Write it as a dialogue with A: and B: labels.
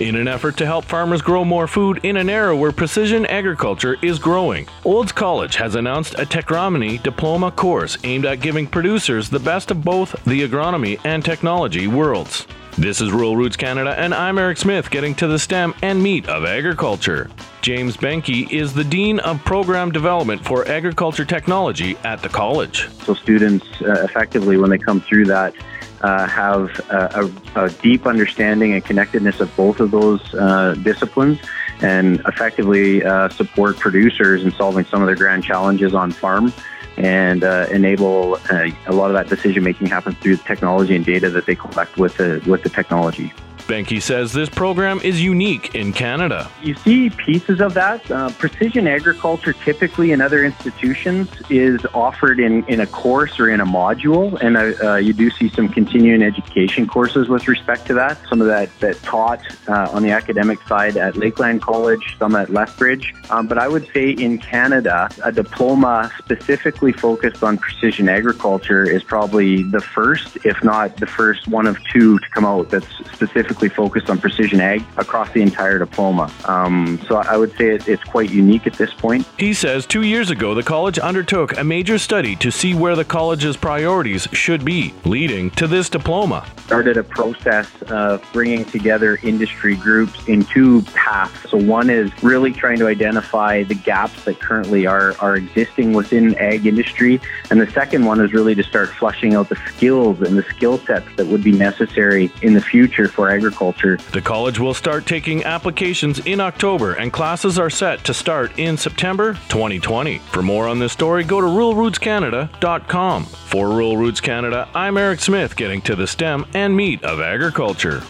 A: in an effort to help farmers grow more food in an era where precision agriculture is growing. Olds College has announced a Techronomy diploma course aimed at giving producers the best of both the agronomy and technology worlds. This is Rural Roots Canada, and I'm Eric Smith getting to the stem and meat of agriculture. James Benke is the Dean of Program Development for Agriculture Technology at the college.
B: So, students uh, effectively, when they come through that, uh, have a, a, deep understanding and connectedness of both of those uh, disciplines and effectively uh, support producers in solving some of their grand challenges on farm and uh, enable uh, a lot of that decision making happens through the technology and data that they collect with the, with the technology.
A: Benke says this program is unique in Canada.
B: You see pieces of that. Uh, precision agriculture, typically in other institutions, is offered in, in a course or in a module, and uh, uh, you do see some continuing education courses with respect to that. Some of that that taught uh, on the academic side at Lakeland College, some at Lethbridge. Um, but I would say in Canada, a diploma specifically focused on precision agriculture is probably the first, if not the first one of two to come out that's specifically specifically focused on precision ag across the entire diploma. Um, so I would say it, it's quite unique at this point.
A: He says two years ago, the college undertook a major study to see where the college's priorities should be, leading to this diploma.
B: Started a process of bringing together industry groups in two paths. So one is really trying to identify the gaps that currently are, are existing within ag industry. And the second one is really to start flushing out the skills and the skill sets that would be necessary in the future for agriculture.
A: The college will start taking applications in October, and classes are set to start in September 2020. For more on this story, go to ruralrootscanada.com. For Rural Roots Canada, I'm Eric Smith, getting to the stem and meat of agriculture.